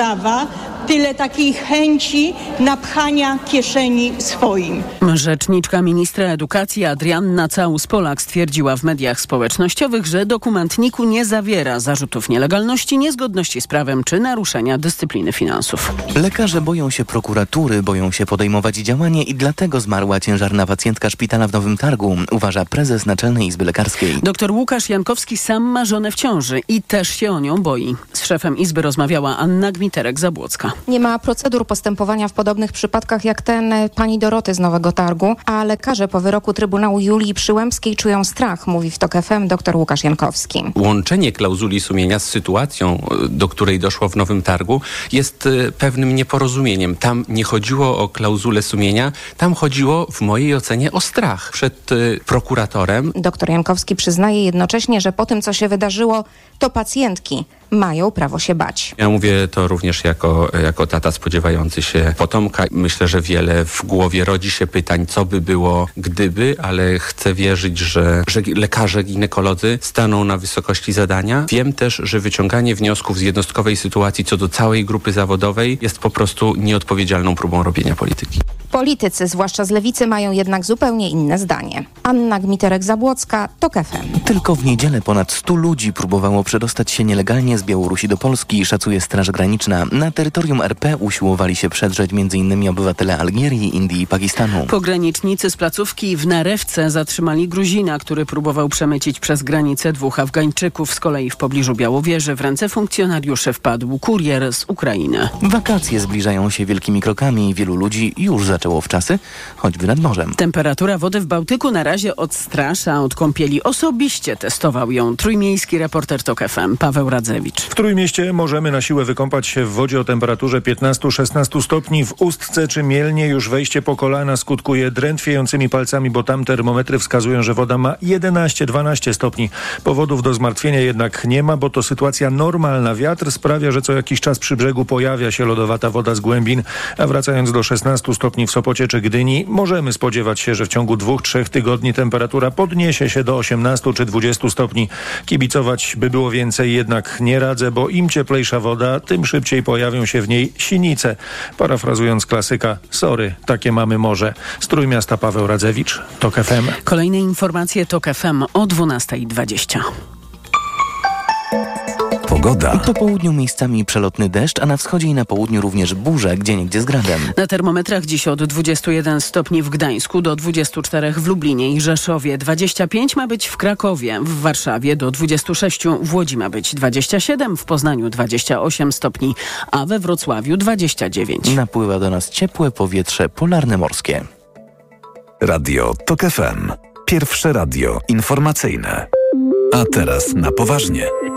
prawa, tyle takiej chęci napchania kieszeni swoim. Rzeczniczka ministra edukacji Adrianna Caus-Polak stwierdziła w mediach społecznościowych, że dokument NIK-u nie zawiera zarzutów nielegalności, niezgodności z prawem czy naruszenia dyscypliny finansów. Lekarze boją się prokuratury, boją się podejmować działanie i dlatego zmarła ciężarna pacjentka szpitala w Nowym Targu, uważa prezes Naczelnej Izby Lekarskiej. Doktor Łukasz Jankowski sam ma żonę w ciąży i też się o nią boi. Z szefem Izby rozmawiała Anna Gmiterek-Zabłocka. Nie ma procedur postępowania w podobnych przypadkach jak ten pani Doroty z Nowego Targu, a lekarze po wyroku Trybunału Julii Przyłębskiej czują strach, mówi w TOK FM dr Łukasz Jankowski. Łączenie klauzuli sumienia z sytuacją, do której doszło w Nowym Targu, jest e, pewnym nieporozumieniem. Tam nie chodziło o klauzulę sumienia, tam chodziło w mojej ocenie o strach przed prokuratorem. Dr Jankowski przyznaje jednocześnie, że po tym, co się wydarzyło, to pacjentki mają prawo się bać. Ja mówię to również jako, jako tata spodziewający się potomka. Myślę, że wiele w głowie rodzi się pytań, co by było gdyby, ale chcę wierzyć, że, że lekarze, ginekolodzy staną na wysokości zadania. Wiem też, że wyciąganie wniosków z jednostkowej sytuacji co do całej grupy zawodowej jest po prostu nieodpowiedzialną próbą robienia polityki. Politycy, zwłaszcza z lewicy, mają jednak zupełnie inne zdanie. Anna Gmiterek-Zabłocka, TOK FM. Tylko w niedzielę ponad 100 ludzi próbowało przedostać się nielegalnie z Białorusi do Polski, szacuje Straż Graniczna. Na terytorium RP usiłowali się przedrzeć m.in. obywatele Algierii, Indii i Pakistanu. Pogranicznicy z placówki w Narewce zatrzymali Gruzina, który próbował przemycić przez granicę dwóch Afgańczyków. Z kolei w pobliżu Białowieży w ręce funkcjonariuszy wpadł kurier z Ukrainy. Wakacje zbliżają się wielkimi krokami. Wielu ludzi już zaczęło w czasy, choćby nad morzem. Temperatura wody w Bałtyku na razie odstrasza od kąpieli. Osobiście testował ją trójmiejski reporter TOK FM Paweł Radzewicz. W Trójmieście możemy na siłę wykąpać się w wodzie o temperaturze 15-16 stopni. W Ustce czy Mielnie już wejście po kolana skutkuje drętwiejącymi palcami, bo tam termometry wskazują, że woda ma 11-12 stopni. Powodów do zmartwienia jednak nie ma, bo to sytuacja normalna. Wiatr sprawia, że co jakiś czas przy brzegu pojawia się lodowata woda z głębin, a wracając do 16 stopni w Sopocie czy Gdyni, możemy spodziewać się, że w ciągu dwóch, trzech tygodni temperatura podniesie się do 18 czy 20 stopni. Kibicować by było więcej, jednak nie radzę, bo im cieplejsza woda, tym szybciej pojawią się w niej sinice. Parafrazując klasyka, sorry, takie mamy morze. Strój miasta Paweł Radzewicz, TOK FM. Kolejne informacje TOK FM o 12.20. Pogoda. Po południu miejscami przelotny deszcz, a na wschodzie i na południu również burze, gdzie niegdzie z gradem. Na termometrach dziś od 21 stopni w Gdańsku do 24 w Lublinie i Rzeszowie. 25 ma być w Krakowie, w Warszawie do 26, w Łodzi ma być 27, w Poznaniu 28 stopni, a we Wrocławiu 29. Napływa do nas ciepłe powietrze polarne morskie. Radio TOK FM. Pierwsze radio informacyjne. A teraz na poważnie.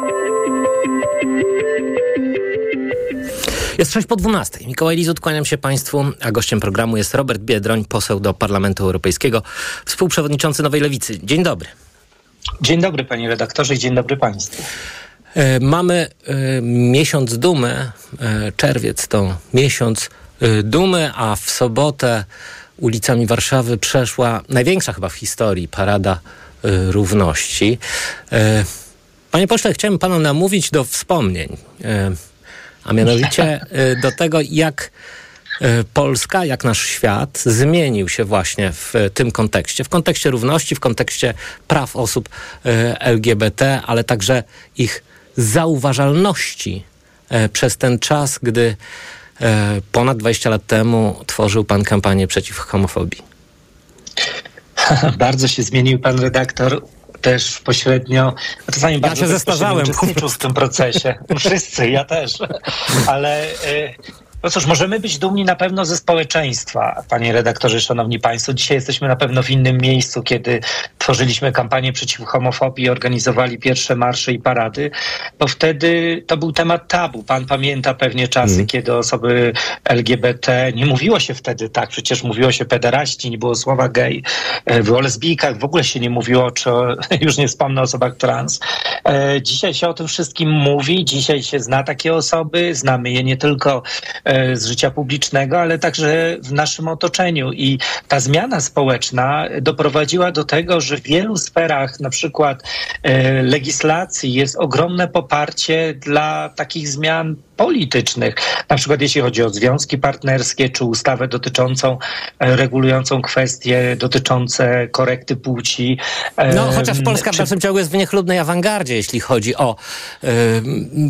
Jest 6 po 12. Mikołaj Lizut, kłaniam się Państwu, a gościem programu jest Robert Biedroń, poseł do Parlamentu Europejskiego, współprzewodniczący Nowej Lewicy. Dzień dobry. Dzień dobry panie redaktorze i dzień dobry państwu. E, mamy e, miesiąc dumy, e, czerwiec to miesiąc dumy, a w sobotę ulicami Warszawy przeszła największa chyba w historii parada równości. Panie pośle, chciałem panu namówić do wspomnień a mianowicie do tego, jak Polska, jak nasz świat zmienił się właśnie w tym kontekście, w kontekście równości, w kontekście praw osób LGBT, ale także ich zauważalności przez ten czas, gdy ponad 20 lat temu tworzył pan kampanię przeciw homofobii. Bardzo się zmienił pan redaktor też pośrednio, czasami ja bardzo się zestarzałem uczestniczył w tym procesie. Wszyscy, ja też. Ale no cóż, możemy być dumni na pewno ze społeczeństwa, panie redaktorze, szanowni państwo. Dzisiaj jesteśmy na pewno w innym miejscu, kiedy tworzyliśmy kampanię przeciw homofobii, organizowali pierwsze marsze i parady, bo wtedy to był temat tabu. Pan pamięta pewnie czasy, mm. kiedy osoby LGBT, nie mówiło się wtedy tak, przecież mówiło się pederaści, nie było słowa gej, o lesbijkach w ogóle się nie mówiło, czy już nie wspomnę o osobach trans. Dzisiaj się o tym wszystkim mówi, dzisiaj się zna takie osoby, znamy je nie tylko z życia publicznego, ale także w naszym otoczeniu. I ta zmiana społeczna doprowadziła do tego, że w wielu sferach, na przykład legislacji, jest ogromne poparcie dla takich zmian politycznych, na przykład jeśli chodzi o związki partnerskie, czy ustawę dotyczącą, e, regulującą kwestie dotyczące korekty płci. No, chociaż Polska czy... w dalszym ciągu jest w niechlubnej awangardzie, jeśli chodzi o y,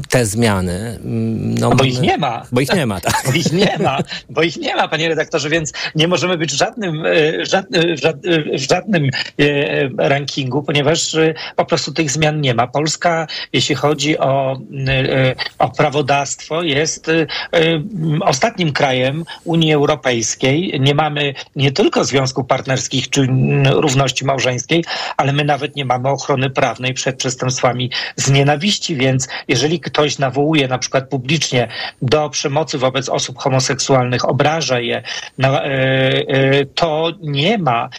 te zmiany. No, bo ich nie ma. Bo ich nie ma, tak. Bo ich nie ma, bo ich nie ma, panie redaktorze, więc nie możemy być w żadnym, żadnym, żadnym rankingu, ponieważ po prostu tych zmian nie ma. Polska, jeśli chodzi o, o prawodawstwo, jest ostatnim krajem Unii Europejskiej. Nie mamy nie tylko związków partnerskich czy równości małżeńskiej, ale my nawet nie mamy ochrony prawnej przed przestępstwami z nienawiści, więc jeżeli ktoś nawołuje na przykład publicznie do przemocy wobec osób homoseksualnych, obraża je, to nie ma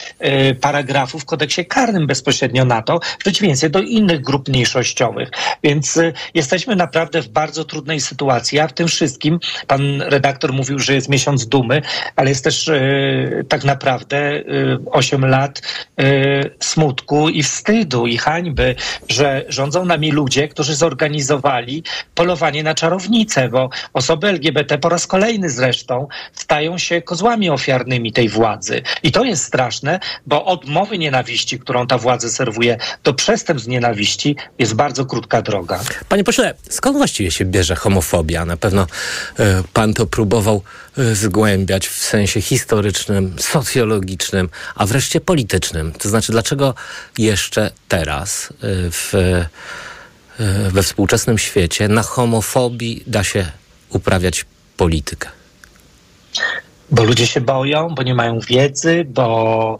paragrafu w kodeksie karnym bezpośrednio na to, w przeciwieństwie do innych grup mniejszościowych. Więc jesteśmy naprawdę w bardzo trudnej sytuacji, a w tym wszystkim pan redaktor mówił, że jest miesiąc dumy, ale jest też tak naprawdę osiem lat smutku i wstydu i hańby, że rządzą nami ludzie, którzy zorganizowali polowanie na czarownicę, bo osoby LGBT po raz kolejny zresztą stają się kozłami ofiarnymi tej władzy. I to jest straszne, bo od mowy nienawiści, którą ta władza serwuje, do przestępstw nienawiści jest bardzo krótka droga. Panie pośle, skąd właściwie się bierze homofobia? Na pewno y, pan to próbował y, zgłębiać w sensie historycznym, socjologicznym, a wreszcie politycznym. To znaczy, dlaczego jeszcze teraz y, w, we współczesnym świecie na homofobii da się uprawiać politykę? Bo ludzie się boją, bo nie mają wiedzy, bo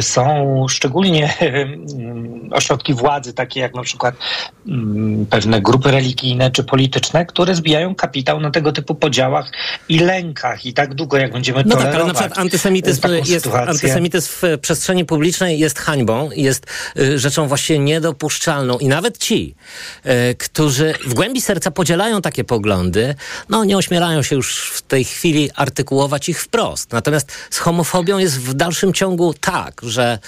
są szczególnie y, ośrodki władzy, takie jak na przykład y, pewne grupy religijne czy polityczne, które zbijają kapitał na tego typu podziałach i lękach. I tak długo, jak będziemy no tolerować... No tak, ale na przykład antysemityzm, jest, antysemityzm w przestrzeni publicznej jest hańbą, jest y, rzeczą właśnie niedopuszczalną. I nawet ci, y, którzy w głębi serca podzielają takie poglądy, no nie ośmielają się już w tej chwili artykułować ich wprost. Natomiast z homofobią jest w dalszym ciągu tak, że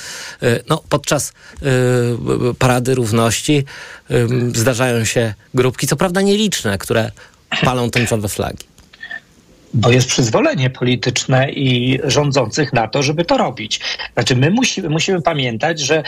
y, no, podczas y, Parady Równości y, zdarzają się grupki, co prawda nieliczne, które palą tęczowe flagi bo jest przyzwolenie polityczne i rządzących na to, żeby to robić. Znaczy, my musimy, musimy pamiętać, że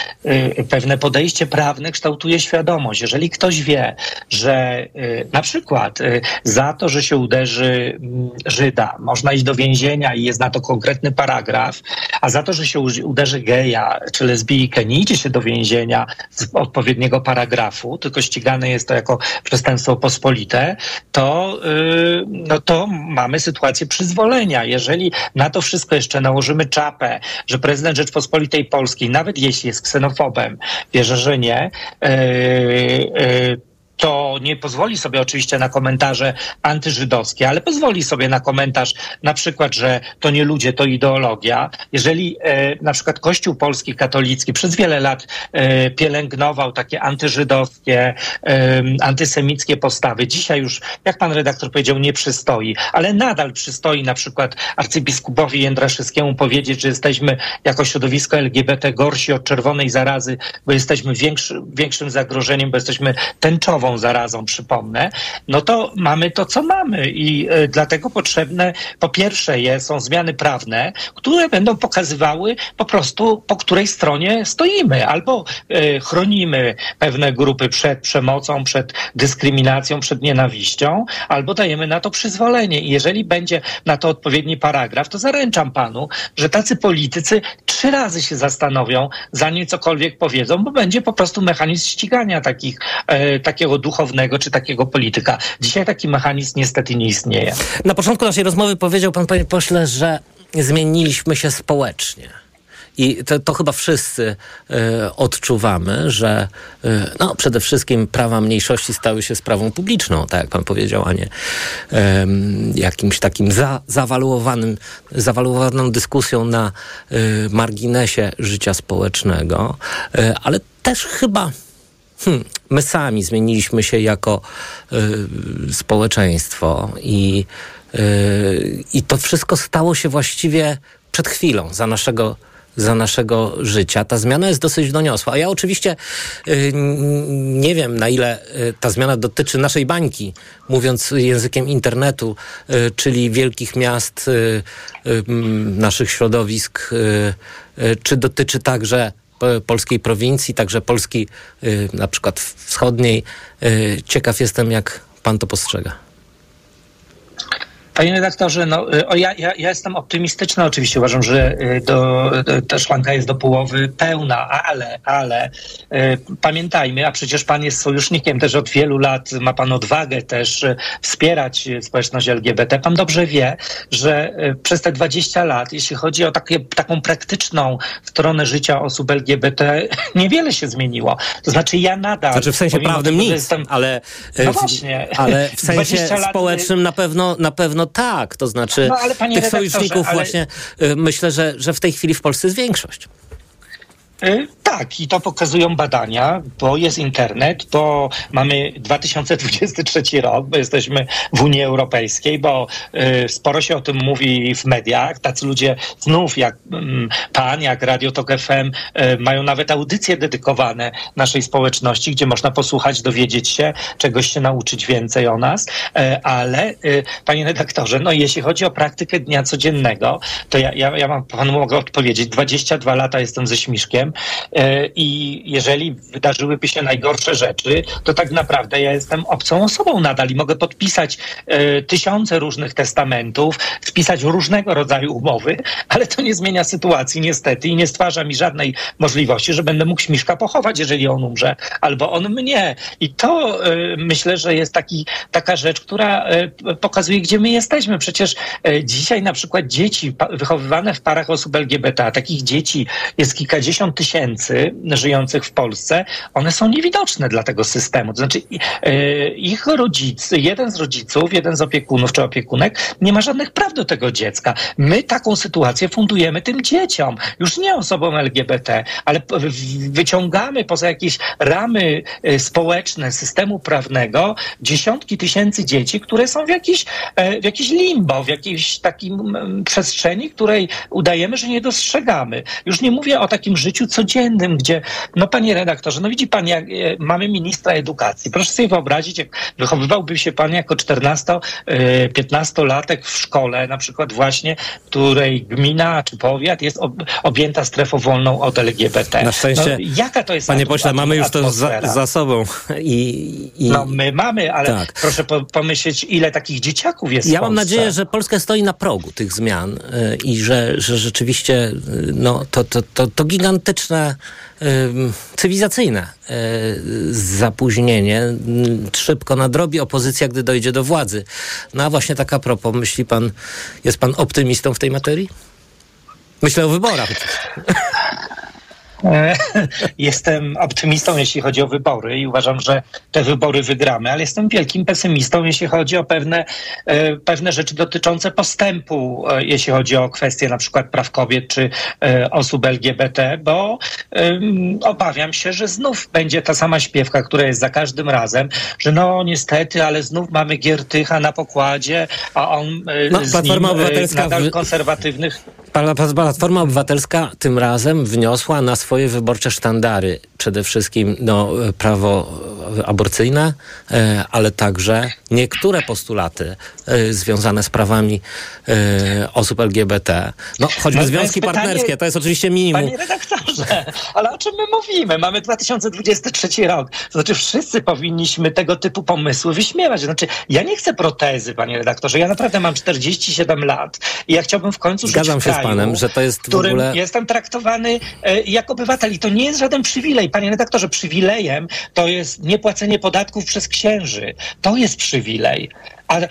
y, pewne podejście prawne kształtuje świadomość. Jeżeli ktoś wie, że y, na przykład y, za to, że się uderzy mm, Żyda, można iść do więzienia i jest na to konkretny paragraf, a za to, że się uderzy geja czy lesbijkę, nie idzie się do więzienia z odpowiedniego paragrafu, tylko ścigane jest to jako przestępstwo pospolite, to, y, no to mamy sytuację, sytuację przyzwolenia. Jeżeli na to wszystko jeszcze nałożymy czapę, że prezydent Rzeczpospolitej Polskiej, nawet jeśli jest ksenofobem, wierzę, że nie, yy, yy, to nie pozwoli sobie oczywiście na komentarze antyżydowskie, ale pozwoli sobie na komentarz na przykład, że to nie ludzie, to ideologia. Jeżeli e, na przykład Kościół Polski katolicki przez wiele lat e, pielęgnował takie antyżydowskie, e, antysemickie postawy, dzisiaj już, jak pan redaktor powiedział, nie przystoi, ale nadal przystoi na przykład arcybiskupowi Jędraszewskiemu powiedzieć, że jesteśmy jako środowisko LGBT gorsi od czerwonej zarazy, bo jesteśmy większy, większym zagrożeniem, bo jesteśmy tęczową zarazą, przypomnę, no to mamy to, co mamy i y, dlatego potrzebne po pierwsze są zmiany prawne, które będą pokazywały po prostu, po której stronie stoimy. Albo y, chronimy pewne grupy przed przemocą, przed dyskryminacją, przed nienawiścią, albo dajemy na to przyzwolenie. I jeżeli będzie na to odpowiedni paragraf, to zaręczam panu, że tacy politycy trzy razy się zastanowią, zanim cokolwiek powiedzą, bo będzie po prostu mechanizm ścigania takich, e, takiego duchownego czy takiego polityka. Dzisiaj taki mechanizm niestety nie istnieje. Na początku naszej rozmowy powiedział pan, panie pośle, że zmieniliśmy się społecznie. I to, to chyba wszyscy y, odczuwamy, że y, no, przede wszystkim prawa mniejszości stały się sprawą publiczną, tak jak pan powiedział, a nie y, jakimś takim za, zawaluowanym, zawaluowaną dyskusją na marginesie życia społecznego, ale też chyba hmm, my sami zmieniliśmy się jako y, społeczeństwo i, y, i to wszystko stało się właściwie przed chwilą, za naszego za naszego życia. Ta zmiana jest dosyć doniosła. A ja oczywiście y, nie wiem, na ile y, ta zmiana dotyczy naszej bańki, mówiąc językiem internetu, y, czyli wielkich miast, y, y, naszych środowisk, y, czy dotyczy także polskiej prowincji, także Polski y, na przykład wschodniej. Y, ciekaw jestem, jak pan to postrzega. Panie redaktorze, no, y, o, ja, ja, ja jestem optymistyczny oczywiście. Uważam, że y, do, do, ta szklanka jest do połowy pełna, ale, ale y, pamiętajmy, a przecież pan jest sojusznikiem też od wielu lat, ma pan odwagę też wspierać społeczność LGBT. Pan dobrze wie, że przez te 20 lat, jeśli chodzi o takie, taką praktyczną stronę życia osób LGBT, niewiele się zmieniło. To znaczy ja nadal... Znaczy w sensie prawnym nic, jestem- ale, No e, właśnie. ale w sensie 20 lat, społecznym na pewno, na pewno tak. To znaczy No, tych sojuszników ale- właśnie y, myślę, że, że w tej chwili w Polsce jest większość. Y, Tak, i to pokazują badania, bo jest internet, bo mamy 2023 rok, bo jesteśmy w Unii Europejskiej, bo y, sporo się o tym mówi w mediach. Tacy ludzie znów jak mm, pan, jak Radio Tok FM y, mają nawet audycje dedykowane naszej społeczności, gdzie można posłuchać, dowiedzieć się, czegoś się nauczyć więcej o nas. E, Ale, panie redaktorze, no jeśli chodzi o praktykę dnia codziennego, to ja, ja, ja mam, panu mogę odpowiedzieć, 22 lata jestem ze Śmiszkiem e, i jeżeli wydarzyłyby się najgorsze rzeczy, to tak naprawdę ja jestem obcą osobą nadal i mogę podpisać e, tysiące różnych testamentów, spisać różnego rodzaju umowy, ale to nie zmienia sytuacji niestety i nie stwarza mi żadnej możliwości, że będę mógł Śmiszka pochować, jeżeli on umrze, albo on mnie. I to e, myślę, że jest taki, taka rzecz, która pokazuje, gdzie my jesteśmy. Przecież dzisiaj na przykład dzieci wychowywane w parach osób LGBT, takich dzieci jest kilkadziesiąt tysięcy żyjących w Polsce, one są niewidoczne dla tego systemu. To znaczy e, ich rodzic, jeden z rodziców, jeden z opiekunów czy opiekunek nie ma żadnych praw do tego dziecka. My taką sytuację fundujemy tym dzieciom, już nie osobom LGBT, ale wyciągamy poza jakieś ramy e, społeczne systemu prawnego dziesiątki tysięcy dzieci, które są w jakiś, e, w jakiś limbo, w jakiejś takim mm, przestrzeni, której udajemy, że nie dostrzegamy. Już nie mówię o takim życiu codziennym, gdzie, no panie redaktorze, no widzi pan, jak e, mamy ministra edukacji. Proszę sobie wyobrazić, jak wychowywałby się pan jako 14-15-latek w szkole, na przykład właśnie, której gmina czy powiat jest ob, objęta strefą wolną od LGBT. Na szczęście, no, jaka to jest Panie pośle, mamy już to za, za sobą. I, i No my mamy, ale Tak. proszę po, pomyśleć, ile takich dzieciaków jest ja mam nadzieję, że Polska stoi na progu tych zmian y, i że, że rzeczywiście no, to, to, to, to gigantyczne y, cywilizacyjne y, zapóźnienie y, szybko nadrobi opozycja, gdy dojdzie do władzy. No a właśnie taka propos, myśli pan, jest pan optymistą w tej materii? Myślę o wyborach. E, Jestem optymistą, jeśli chodzi o wybory i uważam, że te wybory wygramy, ale jestem wielkim pesymistą, jeśli chodzi o pewne, e, pewne rzeczy dotyczące postępu, e, jeśli chodzi o kwestie na przykład praw kobiet czy osób LGBT, bo obawiam się, że znów będzie ta sama śpiewka, która jest za każdym razem, że no niestety, ale znów mamy Giertycha na pokładzie, a on No, z nim, nadal konserwatywnych Platforma Obywatelska tym razem wniosła na swoje wyborcze sztandary. Przede wszystkim no, prawo aborcyjne, e, ale także niektóre postulaty e, związane z prawami e, osób LGBT. No, choćby No, związki pytanie- partnerskie, to jest oczywiście minimum. Panie redaktorze, ale o czym my mówimy? Mamy 2023 rok. To znaczy wszyscy powinniśmy tego typu pomysły wyśmiewać. Znaczy ja nie chcę protezy, panie redaktorze. Ja naprawdę mam 47 lat i ja chciałbym w końcu Zgadzam żyć w się z kraju, panem, że to jest w którym ogóle... jestem traktowany jako obywatel i to nie jest żaden przywilej. Panie redaktorze, przywilejem to jest niepłacenie podatków przez księży. To jest przywilej. A e,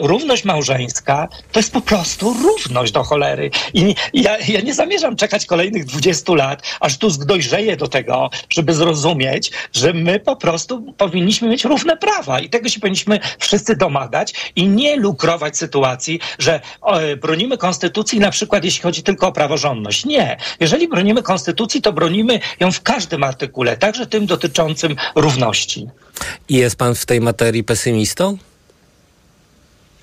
równość małżeńska to jest po prostu równość do cholery. I ja, ja nie zamierzam czekać kolejnych 20 lat, aż Tusk dojrzeje do tego, żeby zrozumieć, że my po prostu powinniśmy mieć równe prawa i tego się powinniśmy wszyscy domagać i nie lukrować sytuacji, że bronimy konstytucji na przykład jeśli chodzi tylko o praworządność. Nie. Jeżeli bronimy konstytucji, to bronimy ją w każdym artykule, także tym dotyczącym równości. I jest pan w tej materii pesymistą?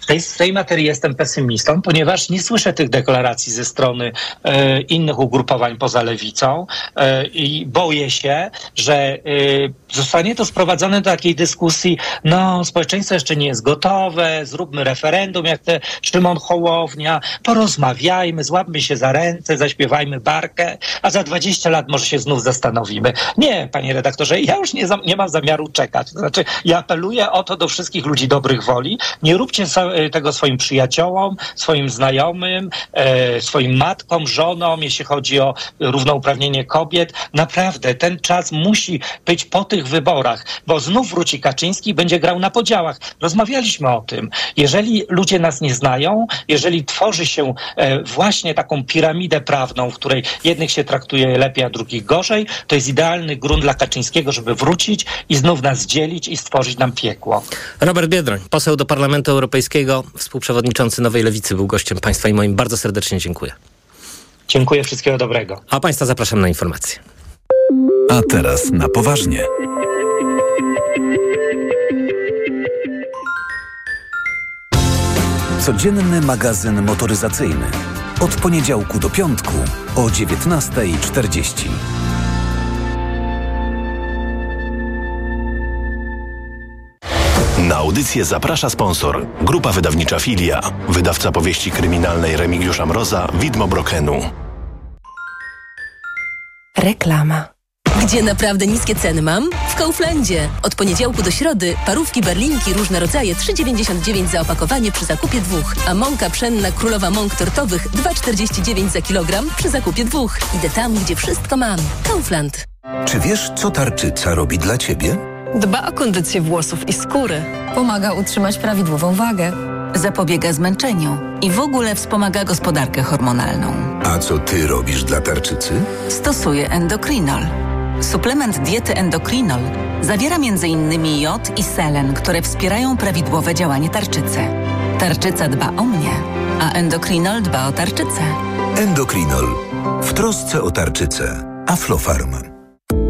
W tej, w tej materii jestem pesymistą, ponieważ nie słyszę tych deklaracji ze strony e, innych ugrupowań poza lewicą e, i boję się, że e, zostanie to sprowadzone do takiej dyskusji, no społeczeństwo jeszcze nie jest gotowe, zróbmy referendum, jak te Szymon Hołownia, porozmawiajmy, złapmy się za ręce, zaśpiewajmy barkę, a za 20 lat może się znów zastanowimy. Nie, panie redaktorze, ja już nie, nie mam zamiaru czekać. Znaczy, ja apeluję o to do wszystkich ludzi dobrych woli, nie róbcie tego swoim przyjaciołom, swoim znajomym, e, swoim matkom, żonom, jeśli chodzi o równouprawnienie kobiet. Naprawdę, ten czas musi być po tych wyborach, bo znów wróci Kaczyński i będzie grał na podziałach. Rozmawialiśmy o tym. Jeżeli ludzie nas nie znają, jeżeli tworzy się e, właśnie taką piramidę prawną, w której jednych się traktuje lepiej, a drugich gorzej, to jest idealny grunt dla Kaczyńskiego, żeby wrócić i znów nas dzielić i stworzyć nam piekło. Robert Biedroń, poseł do Parlamentu Europejskiego, współprzewodniczący Nowej Lewicy, był gościem Państwa i moim. Bardzo serdecznie dziękuję. Dziękuję, wszystkiego dobrego. A Państwa zapraszam na informacje. A teraz na poważnie. Codzienny magazyn motoryzacyjny. Od poniedziałku do piątku o 19.40. audycję zaprasza sponsor. Grupa wydawnicza Filia. Wydawca powieści kryminalnej Remigiusza Mroza, Widmo Brokenu. Reklama. Gdzie naprawdę niskie ceny mam? W Kauflandzie. Od poniedziałku do środy parówki berlinki różne rodzaje 3,99 za opakowanie przy zakupie dwóch, a mąka pszenna królowa mąk tortowych 2,49 za kilogram przy zakupie dwóch. Idę tam, gdzie wszystko mam. Kaufland. Czy wiesz, co tarczyca robi dla ciebie? Dba o kondycję włosów i skóry. Pomaga utrzymać prawidłową wagę. Zapobiega zmęczeniu i w ogóle wspomaga gospodarkę hormonalną. A co ty robisz dla tarczycy? Stosuję endokrinol. Suplement diety endokrinol zawiera m.in. jod i selen, które wspierają prawidłowe działanie tarczycy. Tarczyca dba o mnie, a endokrinol dba o tarczycę. Endokrinol. W trosce o tarczycę. Aflofarm.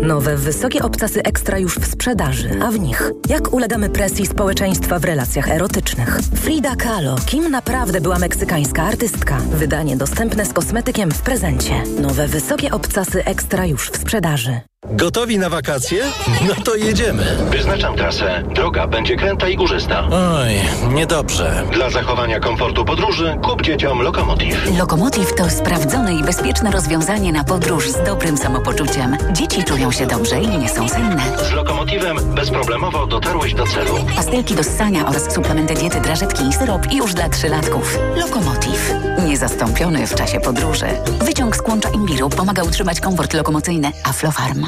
Nowe wysokie obcasy ekstra już w sprzedaży, a w nich jak ulegamy presji społeczeństwa w relacjach erotycznych. Frida Kahlo, kim naprawdę była meksykańska artystka. Wydanie dostępne z kosmetykiem w prezencie. Nowe wysokie obcasy ekstra już w sprzedaży. Gotowi na wakacje? No to jedziemy. Wyznaczam trasę. Droga będzie kręta i górzysta. Oj, niedobrze. Dla zachowania komfortu podróży kup dzieciom Lokomotiv. Lokomotiv to sprawdzone i bezpieczne rozwiązanie na podróż z dobrym samopoczuciem. Dzieci czują się dobrze i nie są senne. Z Lokomotivem bezproblemowo dotarłeś do celu. Pastelki do ssania oraz suplementy diety, drażetki i syrop już dla trzylatków. Lokomotiv. Niezastąpiony w czasie podróży. Wyciąg z kłącza imbiru pomaga utrzymać komfort lokomocyjny. Aflofarm.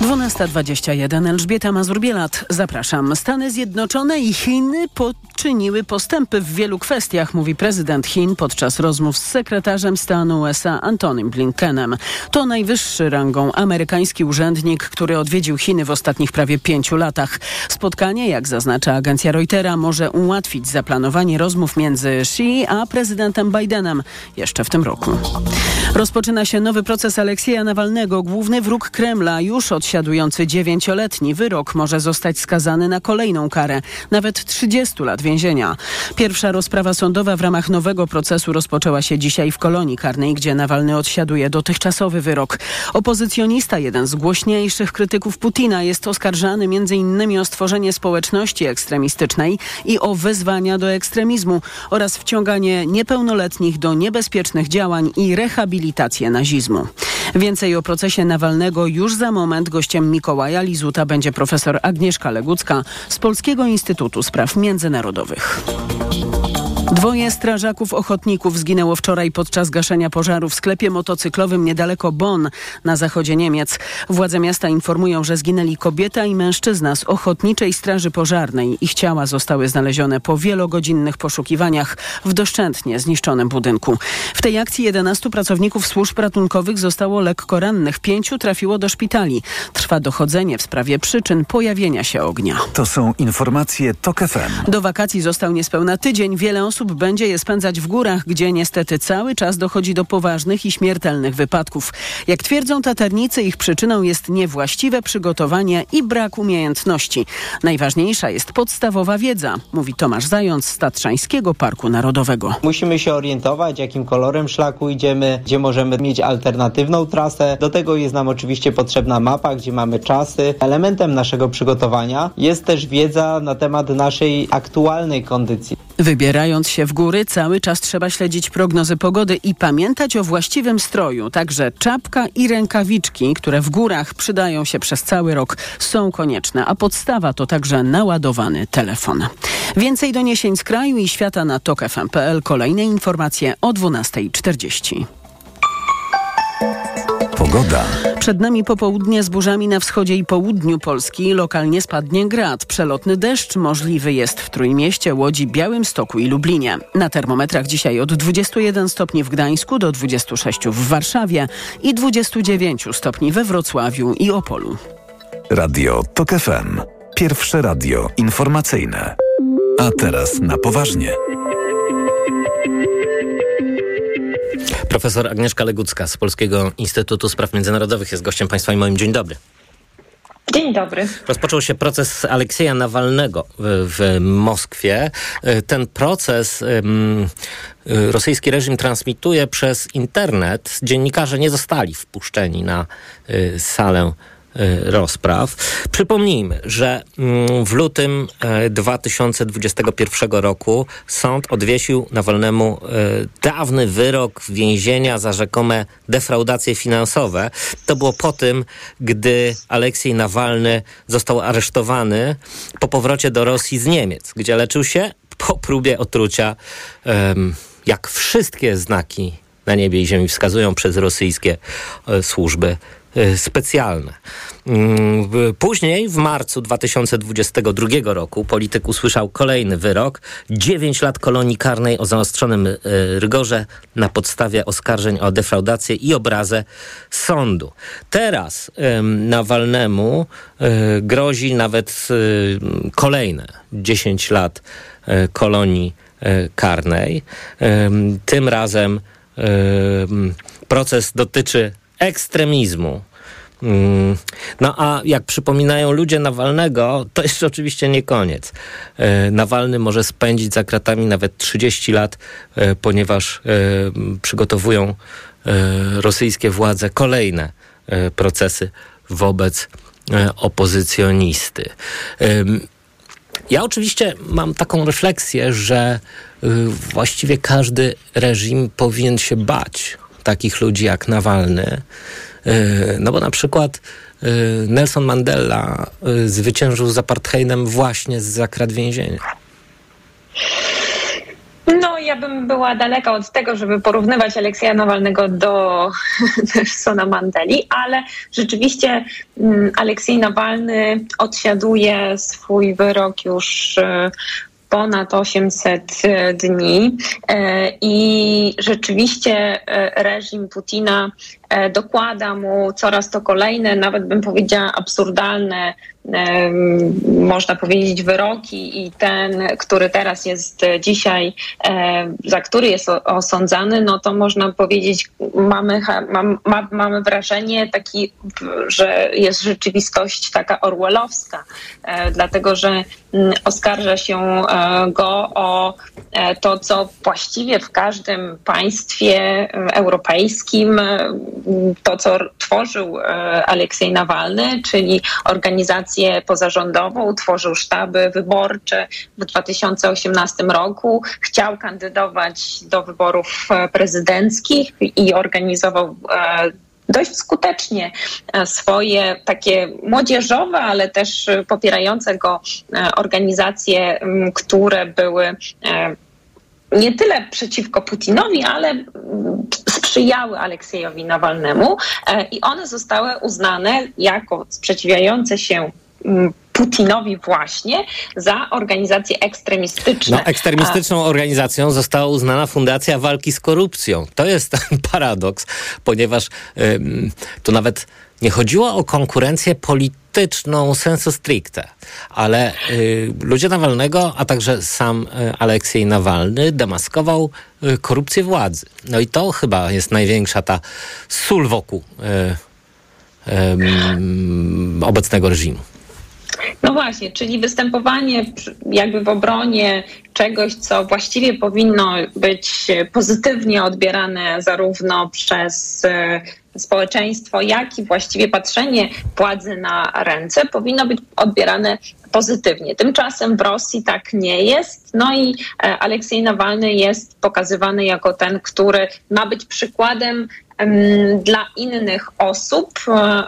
12.21 Elżbieta Mazur-Bielat. Zapraszam. Stany Zjednoczone i Chiny poczyniły postępy w wielu kwestiach, mówi prezydent Chin podczas rozmów z sekretarzem stanu USA Antonym Blinkenem. To najwyższy rangą amerykański urzędnik, który odwiedził Chiny w ostatnich prawie pięciu latach. Spotkanie, jak zaznacza agencja Reutera, może ułatwić zaplanowanie rozmów między Xi a prezydentem Bidenem jeszcze w tym roku. Rozpoczyna się nowy proces Aleksieja Nawalnego, główny wróg Kremla, już odsiadujący dziewięcioletni wyrok może zostać skazany na kolejną karę, nawet 30 lat więzienia. Pierwsza rozprawa sądowa w ramach nowego procesu rozpoczęła się dzisiaj w kolonii karnej, gdzie Nawalny odsiaduje dotychczasowy wyrok. Opozycjonista, jeden z głośniejszych krytyków Putina, jest oskarżany m.in. o stworzenie społeczności ekstremistycznej i o wezwania do ekstremizmu oraz wciąganie niepełnoletnich do niebezpiecznych działań i rehabilitację nazizmu. Więcej o procesie Nawalnego już za moment gościem Mikołaja Lizuta będzie profesor Agnieszka Legucka z Polskiego Instytutu Spraw Międzynarodowych. Dwoje strażaków ochotników zginęło wczoraj podczas gaszenia pożaru w sklepie motocyklowym niedaleko Bonn na zachodzie Niemiec. Władze miasta informują, że zginęli kobieta i mężczyzna z Ochotniczej Straży Pożarnej. Ich ciała zostały znalezione po wielogodzinnych poszukiwaniach w doszczętnie zniszczonym budynku. W tej akcji 11 pracowników służb ratunkowych zostało lekko rannych. Pięciu trafiło do szpitali. Trwa dochodzenie w sprawie przyczyn pojawienia się ognia. To są informacje TOK FM. Do wakacji został niespełna tydzień. Wiele osób osób będzie je spędzać w górach, gdzie niestety cały czas dochodzi do poważnych i śmiertelnych wypadków. Jak twierdzą taternicy, ich przyczyną jest niewłaściwe przygotowanie i brak umiejętności. Najważniejsza jest podstawowa wiedza, mówi Tomasz Zając z Tatrzańskiego Parku Narodowego. Musimy się orientować, jakim kolorem szlaku idziemy, gdzie możemy mieć alternatywną trasę. Do tego jest nam oczywiście potrzebna mapa, gdzie mamy czasy. Elementem naszego przygotowania jest też wiedza na temat naszej aktualnej kondycji. Wybierając się w góry, cały czas trzeba śledzić prognozy pogody i pamiętać o właściwym stroju. Także czapka i rękawiczki, które w górach przydają się przez cały rok, są konieczne, a podstawa to także naładowany telefon. Więcej doniesień z kraju i świata na tokfm.pl. Kolejne informacje o 12.40. Pogoda. Przed nami popołudnie z burzami na wschodzie i południu Polski. Lokalnie spadnie grad. Przelotny deszcz możliwy jest w Trójmieście, Łodzi, Białymstoku i Lublinie. Na termometrach dzisiaj od 21 stopni w Gdańsku do 26 w Warszawie i 29 stopni we Wrocławiu i Opolu. Radio TOK FM. Pierwsze radio informacyjne. A teraz na poważnie. Profesor Agnieszka Legucka z Polskiego Instytutu Spraw Międzynarodowych jest gościem państwa i moim dzień dobry. Dzień dobry. Rozpoczął się proces Aleksieja Nawalnego w, Moskwie. Ten proces rosyjski reżim transmituje przez internet. Dziennikarze nie zostali wpuszczeni na y, salę rozpraw. Przypomnijmy, że mm, w lutym 2021 roku sąd odwiesił Nawalnemu dawny wyrok więzienia za rzekome defraudacje finansowe. To było po tym, gdy Aleksiej Nawalny został aresztowany po powrocie do Rosji z Niemiec, gdzie leczył się po próbie otrucia, jak wszystkie znaki na niebie i ziemi wskazują przez rosyjskie służby specjalne. Mm, później, w marcu 2022 roku, polityk usłyszał kolejny wyrok. 9 lat kolonii karnej o zaostrzonym rygorze na podstawie oskarżeń o defraudację i obrazę sądu. Teraz Nawalnemu grozi nawet kolejne 10 lat kolonii karnej. Tym razem proces dotyczy ekstremizmu. No a jak przypominają ludzie Nawalnego, to jeszcze oczywiście nie koniec. Nawalny może spędzić za kratami nawet 30 lat, ponieważ przygotowują rosyjskie władze kolejne procesy wobec opozycjonisty. Ja oczywiście mam taką refleksję, że właściwie każdy reżim powinien się bać takich ludzi jak Nawalny. No bo na przykład Nelson Mandela zwyciężył z apartheidem właśnie z zakrat więzienia. No, ja bym była daleka od tego, żeby porównywać Aleksja Nawalnego do Nelsona Mandeli, ale rzeczywiście Aleksiej Nawalny odsiaduje swój wyrok już ponad 800 dni i rzeczywiście reżim Putina dokłada mu coraz to kolejne, nawet bym powiedziała absurdalne, można powiedzieć, wyroki i ten, który teraz jest dzisiaj, za który jest osądzany, no to można powiedzieć, mamy, mamy wrażenie taki, że jest rzeczywistość taka orwellowska, dlatego że oskarża się go o to, co właściwie w każdym państwie europejskim to, co tworzył Aleksiej Nawalny, czyli organizację pozarządową, tworzył sztaby wyborcze w 2018 roku, chciał kandydować do wyborów prezydenckich i organizował dość skutecznie swoje takie młodzieżowe, ale też popierające go organizacje, które były nie tyle przeciwko Putinowi, ale sprzyjały Aleksiejowi Nawalnemu i one zostały uznane jako sprzeciwiające się Putinowi właśnie za organizacje ekstremistyczne. No, ekstremistyczną organizacją została uznana Fundacja Walki z Korupcją. To jest paradoks, ponieważ ym, tu nawet nie chodziło o konkurencję polityczną sensu stricte, ale y, ludzie Nawalnego, a także sam y, Aleksiej Nawalny demaskował y, korupcję władzy. No i to chyba jest największa ta sól wokół y, y, obecnego reżimu. No właśnie, czyli występowanie jakby w obronie czegoś, co właściwie powinno być pozytywnie odbierane zarówno przez e, społeczeństwo, jak i właściwie patrzenie władzy na ręce powinno być odbierane pozytywnie. Tymczasem w Rosji tak nie jest. No i e, Aleksiej Nawalny jest pokazywany jako ten, który ma być przykładem dla innych osób e,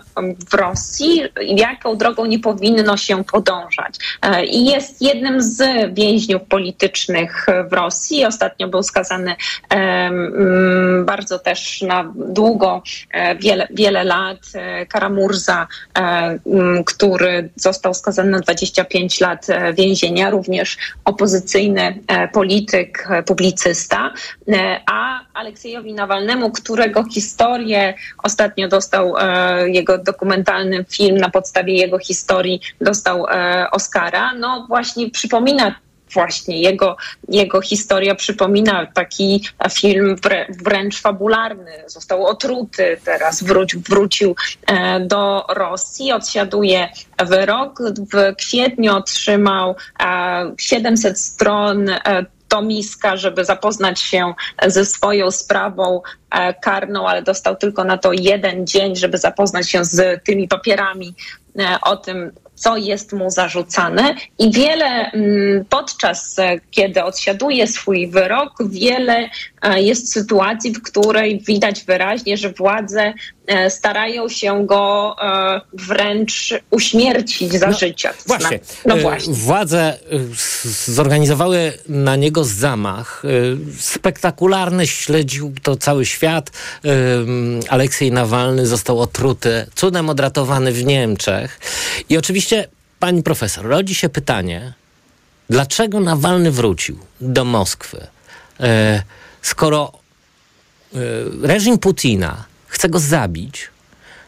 w Rosji, jaką drogą nie powinno się podążać. E, I jest jednym z więźniów politycznych w Rosji. Ostatnio był skazany bardzo też na długo, e, wiele, wiele lat, Karamurza, który został skazany na 25 lat więzienia, również opozycyjny polityk, publicysta, a Aleksiejowi Nawalnemu, którego historię. Ostatnio dostał e, jego dokumentalny film na podstawie jego historii, dostał e, Oscara. No właśnie przypomina właśnie jego, jego historia przypomina taki film wręcz fabularny. Został otruty, teraz wrócił e, do Rosji, odsiaduje wyrok. W kwietniu otrzymał 700 stron tomiska, żeby zapoznać się ze swoją sprawą e, karną, ale dostał tylko na to jeden dzień, żeby zapoznać się z tymi papierami e, o tym, co jest mu zarzucane. I wiele mm, podczas, e, kiedy odsiaduje swój wyrok, wiele jest sytuacji, w której widać wyraźnie, że władze starają się go wręcz uśmiercić za no, życia. Właśnie. No właśnie. Władze zorganizowały na niego zamach. Spektakularny, śledził to cały świat. Aleksiej Nawalny został otruty, cudem odratowany w Niemczech. I oczywiście pani profesor, rodzi się pytanie, dlaczego Nawalny wrócił do Moskwy, e, skoro e, reżim Putina chce go zabić,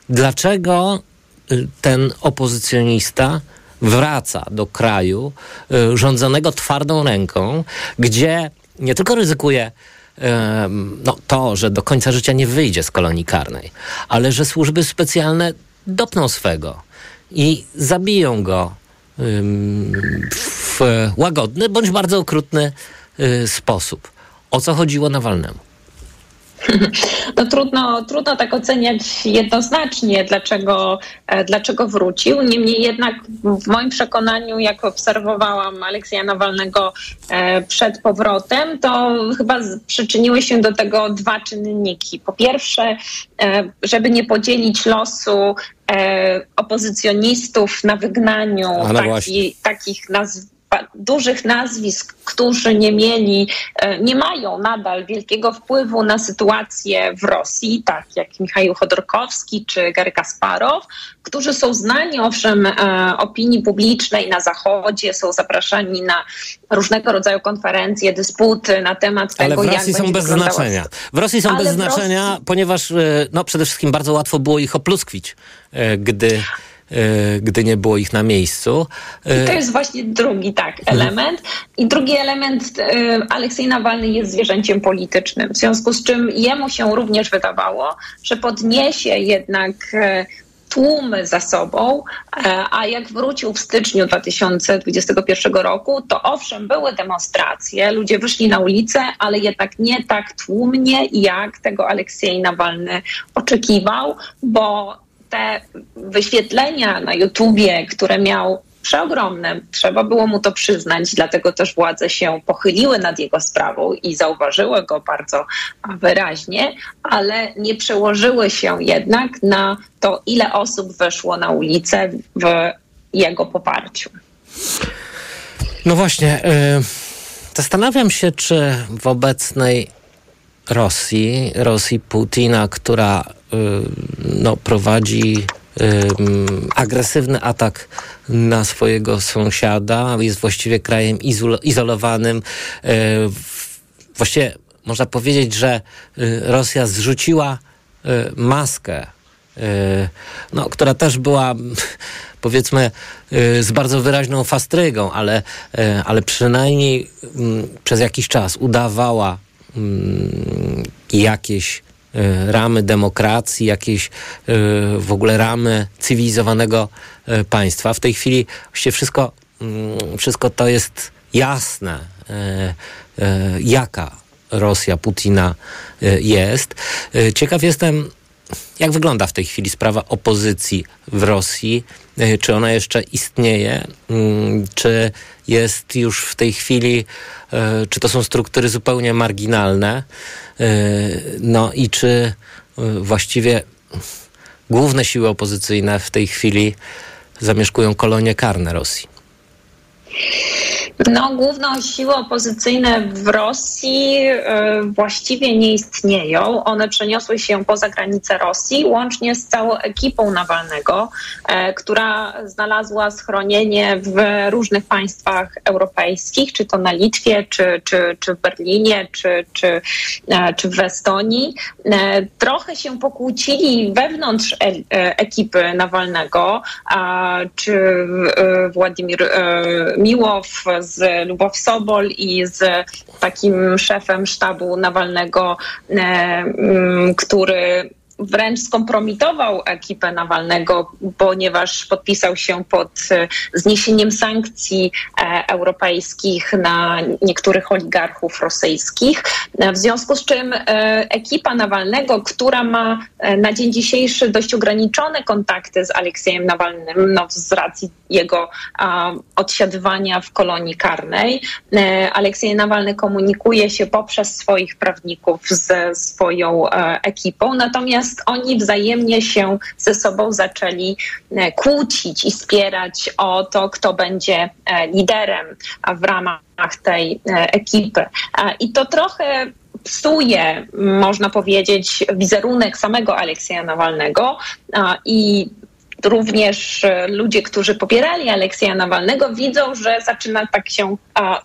dlaczego e, ten opozycjonista wraca do kraju e, rządzonego twardą ręką, gdzie nie tylko ryzykuje no, to, że do końca życia nie wyjdzie z kolonii karnej, ale że służby specjalne dopną swego i zabiją go w łagodny bądź bardzo okrutny y, sposób. O co chodziło Nawalnemu? No trudno, trudno tak oceniać jednoznacznie, dlaczego, e, dlaczego wrócił. Niemniej jednak w moim przekonaniu, jak obserwowałam Aleksja Nawalnego e, przed powrotem, to chyba przyczyniły się do tego dwa czynniki. Po pierwsze, e, żeby nie podzielić losu opozycjonistów na wygnaniu no taki, takich nazw dużych nazwisk, którzy nie mieli, e, nie mają nadal wielkiego wpływu na sytuację w Rosji, tak jak Michał Chodorkowski czy Gary Kasparow, którzy są znani owszem e, opinii publicznej na Zachodzie, są zapraszani na różnego rodzaju konferencje, dysputy na temat tego, Ale w Rosji są bez znaczenia. W Rosji są Ale bez znaczenia, Rosji... ponieważ e, no, przede wszystkim bardzo łatwo było ich opluskwić, gdy gdy nie było ich na miejscu. I to jest właśnie drugi tak mhm. element. I drugi element, e, Aleksiej Nawalny jest zwierzęciem politycznym, w związku z czym jemu się również wydawało, że podniesie jednak e, tłumy za sobą, a jak wrócił w styczniu 2021 roku, to owszem, były demonstracje, ludzie wyszli na ulicę, ale jednak nie tak tłumnie, jak tego Aleksiej Nawalny oczekiwał, bo te wyświetlenia na YouTubie, które miał przeogromne, trzeba było mu to przyznać, dlatego też władze się pochyliły nad jego sprawą i zauważyły go bardzo wyraźnie, ale nie przełożyły się jednak na to, ile osób weszło na ulicę w jego poparciu. No właśnie, yy, zastanawiam się, czy w obecnej Rosji, Rosji Putina, która no, prowadzi agresywny atak na swojego sąsiada, jest właściwie krajem izolowanym. Właściwie można powiedzieć, że Rosja zrzuciła maskę, no, która też była powiedzmy z bardzo wyraźną fastrygą, ale, ale przynajmniej mm, przez jakiś czas udawała jakieś E, ramy demokracji, jakieś e, w ogóle ramy cywilizowanego e, państwa. W tej chwili właściwie wszystko, mm, wszystko to jest jasne, jaka Rosja Putina jest. Ciekaw jestem, jak wygląda w tej chwili sprawa opozycji w Rosji? Czy ona jeszcze istnieje? Mm, czy jest już w tej chwili, czy to są struktury zupełnie marginalne? E, no i czy e, właściwie główne siły opozycyjne w tej chwili zamieszkują kolonie karne Rosji? No, główne siły opozycyjne w Rosji e, właściwie nie istnieją. One przeniosły się poza granice Rosji, łącznie z całą ekipą Nawalnego, e, która znalazła schronienie w różnych państwach europejskich, czy to na Litwie, czy, czy, czy w Berlinie, czy, czy, e, czy w Estonii. Trochę się pokłócili wewnątrz ekipy Nawalnego, czy Władimir Miłow z Lubow Sobol i z takim szefem sztabu Nawalnego, e, który wręcz skompromitował ekipę Nawalnego, ponieważ podpisał się pod e, zniesieniem sankcji e, europejskich na niektórych oligarchów rosyjskich. W związku z czym ekipa Nawalnego, która ma na dzień dzisiejszy dość ograniczone kontakty z Aleksiejem Nawalnym, no z racji jego odsiadywania w kolonii karnej. E, Aleksiej Nawalny komunikuje się poprzez swoich prawników ze swoją e, ekipą, natomiast oni wzajemnie się ze sobą zaczęli e, kłócić i spierać o to, kto będzie liderem w ramach tej ekipy. I to trochę psuje, można powiedzieć, wizerunek samego Aleksieja Nawalnego i również e, ludzie, którzy popierali Aleksja Nawalnego, widzą, że zaczyna tak się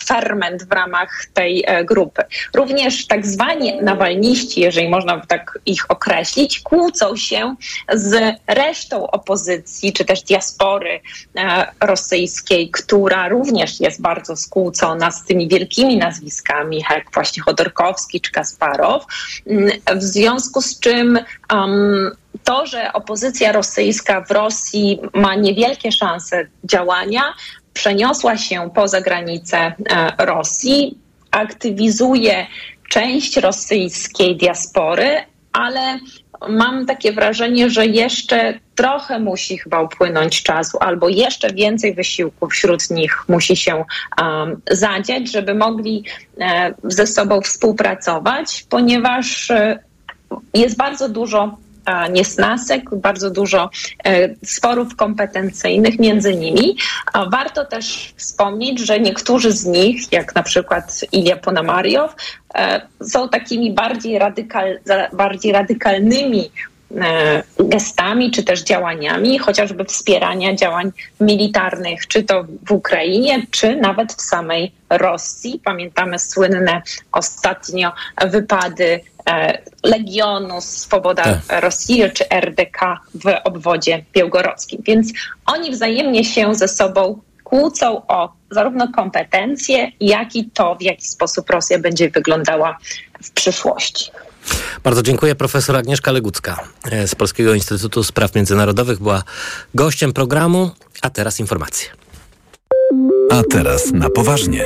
ferment w ramach tej e, grupy. Również tak zwani nawalniści, jeżeli można tak ich określić, kłócą się z resztą opozycji, czy też diaspory e, rosyjskiej, która również jest bardzo skłócona z tymi wielkimi nazwiskami, jak właśnie Chodorkowski czy Kasparow. Mm, w związku z czym um, to, że opozycja rosyjska w Rosji ma niewielkie szanse działania, przeniosła się poza granice e, Rosji, aktywizuje część rosyjskiej diaspory, ale mam takie wrażenie, że jeszcze trochę musi chyba upłynąć czasu, albo jeszcze więcej wysiłku wśród nich musi się um, zadziać, żeby mogli e, ze sobą współpracować, ponieważ e, jest bardzo dużo niesnasek, bardzo dużo e, sporów kompetencyjnych między nimi. Warto też wspomnieć, że niektórzy z nich, jak na przykład Ilia Ponamariow, e, są takimi bardziej, radykal, bardziej radykalnymi e, gestami czy też działaniami, chociażby wspierania działań militarnych, czy to w Ukrainie, czy nawet w samej Rosji. Pamiętamy słynne ostatnio wypady Legionu Swoboda tak. Rosji czy RDK w obwodzie białgorodzkim. Więc oni wzajemnie się ze sobą kłócą o zarówno kompetencje, jak i to, w jaki sposób Rosja będzie wyglądała w przyszłości. Bardzo dziękuję. Profesor Agnieszka Legucka e, z Polskiego Instytutu Spraw Międzynarodowych była gościem programu, a teraz informacje. A teraz na poważnie.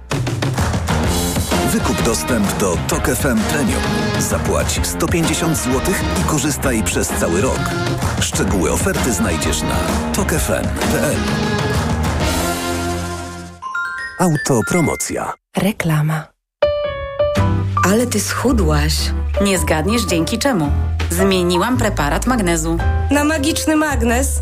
Wykup dostęp do Tok FM Premium. Zapłać 150 zł i korzystaj przez cały rok. Szczegóły oferty znajdziesz na tokefm.pl. Autopromocja. Reklama. Ale ty schudłaś. Nie zgadniesz dzięki czemu. Zmieniłam preparat magnezu. Na magiczny magnes?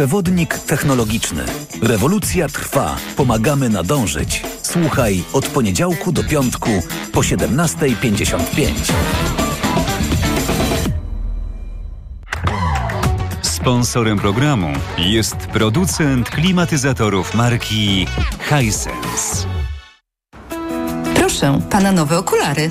Przewodnik technologiczny. Rewolucja trwa. Pomagamy nadążyć. Słuchaj od poniedziałku do piątku po 17.55. Sponsorem programu jest producent klimatyzatorów marki Hisense. Proszę, pana nowe okulary.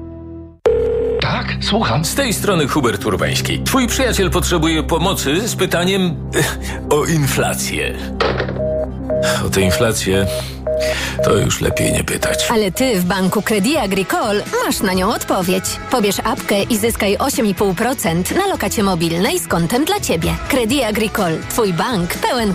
Tak, słucham. Z tej strony Hubert Urbański. Twój przyjaciel potrzebuje pomocy z pytaniem o inflację. O tę inflację to już lepiej nie pytać. Ale ty w banku Credit Agricole masz na nią odpowiedź. Pobierz apkę i zyskaj 8,5% na lokacie mobilnej z kontem dla ciebie. Credit Agricole. Twój bank pełen